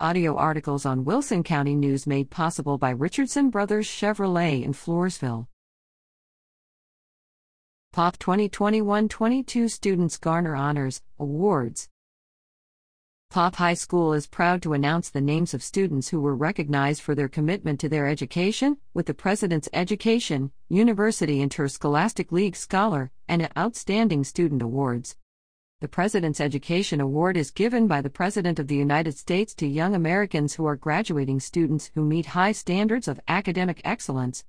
Audio articles on Wilson County News made possible by Richardson Brothers Chevrolet in Floresville. Poth 2021 22 students garner honors, awards. Poth High School is proud to announce the names of students who were recognized for their commitment to their education with the President's Education, University Interscholastic League Scholar, and Outstanding Student Awards. The President's Education Award is given by the President of the United States to young Americans who are graduating students who meet high standards of academic excellence.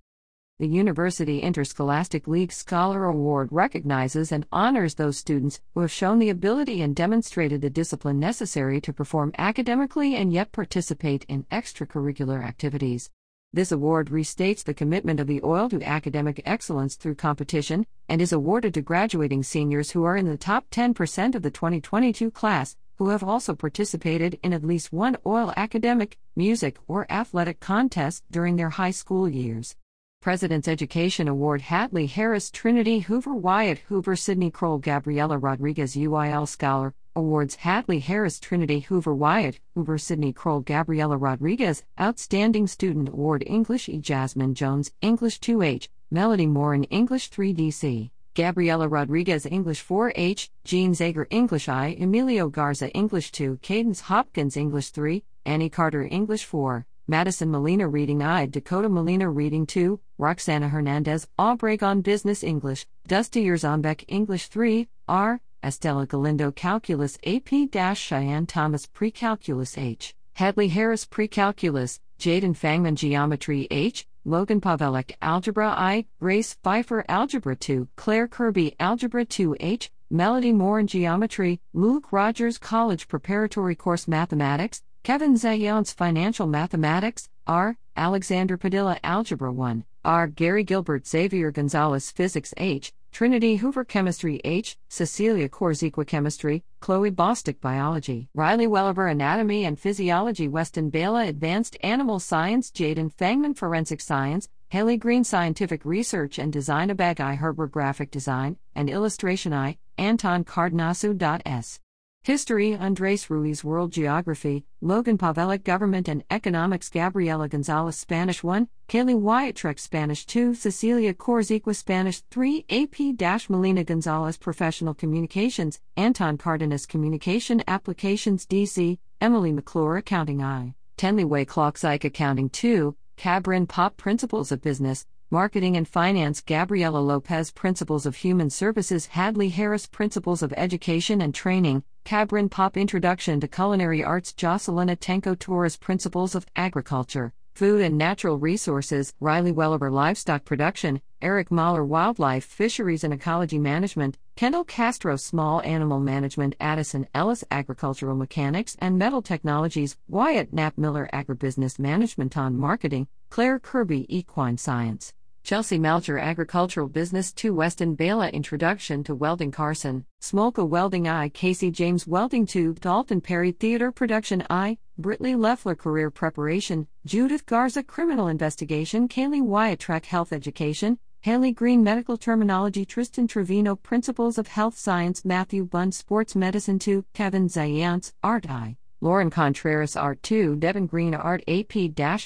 The University Interscholastic League Scholar Award recognizes and honors those students who have shown the ability and demonstrated the discipline necessary to perform academically and yet participate in extracurricular activities. This award restates the commitment of the UIL to academic excellence through competition and is awarded to graduating seniors who are in the top 10% of the 2022 class who have also participated in at least one UIL academic, music, or athletic contest during their high school years. President's Education Award Hadley Harris Trinity Hoover Wyatt Hoover Sidney Kroll Gabriela Rodriguez UIL Scholar Awards Hadley Harris Trinity Hoover Wyatt Hoover Sidney Kroll Gabriela Rodriguez Outstanding Student Award English E. Jasmine Jones English 2H Melody Moore in English 3DC Gabriela Rodriguez English 4H Jean Zager English I Emilio Garza English 2 Cadence Hopkins English 3 Annie Carter English 4 Madison Molina Reading I, Dakota Molina Reading 2, Roxana Hernandez, Obregon Business English, Dusty Yerzonbeck English 3, R, Estella Galindo Calculus AP Cheyenne Thomas Precalculus H, Hadley Harris Precalculus, Jaden Fangman Geometry H, Logan Pavelek Algebra I, Grace Pfeiffer Algebra 2, Claire Kirby Algebra 2 H, Melody Moore in Geometry, Luke Rogers College Preparatory Course Mathematics, Kevin Zayon's Financial Mathematics, R. Alexander Padilla Algebra 1, R. Gary Gilbert Xavier Gonzalez Physics H, Trinity Hoover Chemistry H, Cecilia Korziqua Chemistry, Chloe Bostick Biology, Riley Welliver Anatomy and Physiology Weston Bela Advanced Animal Science Jaden Fangman Forensic Science, Haley Green Scientific Research and Design Abag I Herbert Graphic Design and Illustration I, Anton Cardnasu.s. History Andres Ruiz World Geography, Logan Pavelek Government and Economics Gabriela Gonzalez Spanish 1, Kaylee Wiatrek Spanish 2, Cecilia Korziqua Spanish 3, AP Melina Gonzalez Professional Communications, Anton Cardenas Communication Applications DC, Emily McClure Accounting I, Tenley Way Clock Psych Accounting 2, Cabrin Pop Principles of Business, Marketing and Finance Gabriela Lopez Principles of Human Services Hadley Harris Principles of Education and Training Cabrin Pop Introduction to Culinary Arts Jocelyn Atenko Torres Principles of Agriculture, Food and Natural Resources Riley Welliver Livestock Production Eric Mahler Wildlife Fisheries and Ecology Management Kendall Castro Small Animal Management Addison Ellis Agricultural Mechanics and Metal Technologies Wyatt Knapp Miller Agribusiness Management on Marketing Claire Kirby Equine Science Chelsea Melcher Agricultural Business 2 Weston Bela Introduction to Welding Carson, Smolka Welding I Casey James Welding 2 Dalton Perry Theater Production I, Britley Leffler Career Preparation, Judith Garza Criminal Investigation Kaylee Wiatrek Health Education, Haley Green Medical Terminology Tristan Trevino Principles of Health Science Matthew Bund Sports Medicine 2 Kevin Zayance Art I. Lauren Contreras Art 2, Devin Green Art AP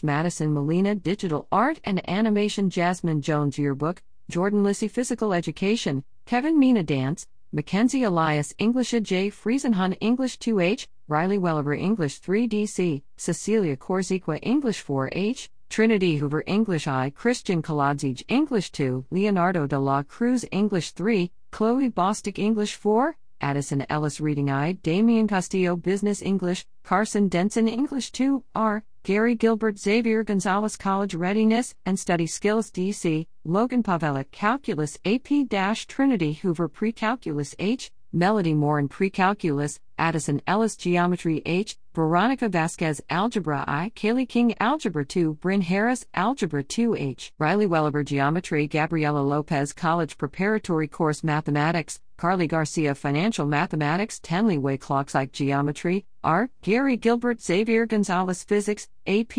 Madison Molina Digital Art and Animation Jasmine Jones Yearbook, Jordan Lissy Physical Education, Kevin Mina Dance, Mackenzie Elias English J. Friesenhun English 2H, Riley Welliver English 3DC, Cecilia Korziqua English 4H, Trinity Hoover English I, Christian Koladzij English 2, Leonardo de la Cruz English 3, Chloe Bostick English 4, Addison Ellis Reading I, Damian Castillo Business English, Carson Denson English 2, R, Gary Gilbert Xavier Gonzalez College Readiness and Study Skills DC, Logan Pavelek Calculus AP Trinity Hoover Precalculus H, Melody Moore in Precalculus, Addison Ellis Geometry H, Veronica Vasquez Algebra I, Kaylee King Algebra 2, Bryn Harris Algebra 2H, Riley Welliver Geometry, Gabriela Lopez College Preparatory Course Mathematics, Carly Garcia Financial Mathematics, Tenley Way Clockpsych Geometry, R. Gary Gilbert Xavier Gonzalez Physics, AP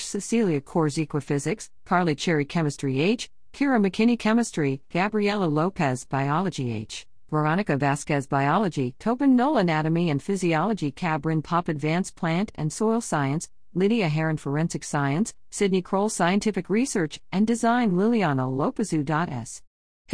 Cecilia Korziqua Physics, Carly Cherry Chemistry H, Kira McKinney Chemistry, Gabriela Lopez Biology H. Veronica Vasquez Biology, Tobin Knoll Anatomy and Physiology, Cabrin Pop Advanced Plant and Soil Science, Lydia Heron Forensic Science, Sydney Kroll Scientific Research and Design, Liliana Lopezu.s.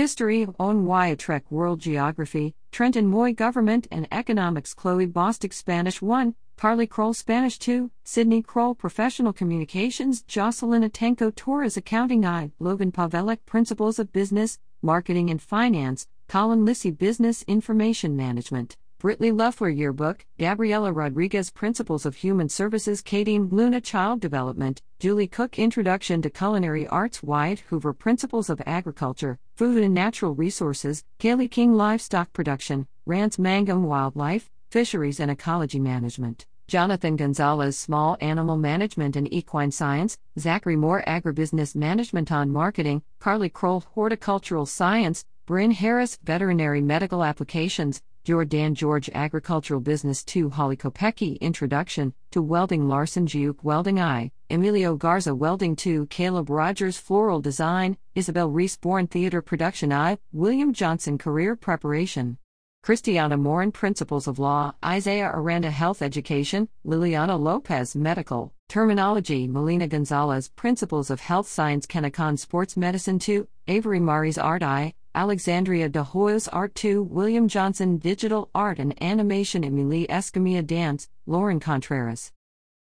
History, On Why Trek World Geography, Trenton Moy Government and Economics, Chloe Bostick Spanish 1, Carly Kroll Spanish 2, Sydney Kroll Professional Communications, Jocelyn Atenko Torres Accounting I, Logan Pavelek Principles of Business, Marketing and Finance, Colin Lissy Business Information Management. Britley Luffler Yearbook, Gabriela Rodriguez Principles of Human Services, Kadeen Luna Child Development, Julie Cook Introduction to Culinary Arts, Wyatt Hoover Principles of Agriculture, Food and Natural Resources, Kaylee King Livestock Production, Rance Mangum Wildlife, Fisheries and Ecology Management. Jonathan Gonzalez Small Animal Management and Equine Science, Zachary Moore Agribusiness Management on Marketing, Carly Kroll Horticultural Science, Bryn Harris Veterinary Medical Applications, Jordan George Agricultural Business 2 Holly Kopecki Introduction to Welding Larson Juke Welding I, Emilio Garza Welding 2 Caleb Rogers Floral Design, Isabel Reese Born Theater Production I, William Johnson Career Preparation. Christiana Morin Principles of Law, Isaiah Aranda Health Education, Liliana Lopez Medical, Terminology Melina Gonzalez Principles of Health Science Kennecan Sports Medicine 2, Avery Mari's Art I, Alexandria de Hoyos Art 2, William Johnson Digital Art and Animation, Emilie Escamilla Dance, Lauren Contreras.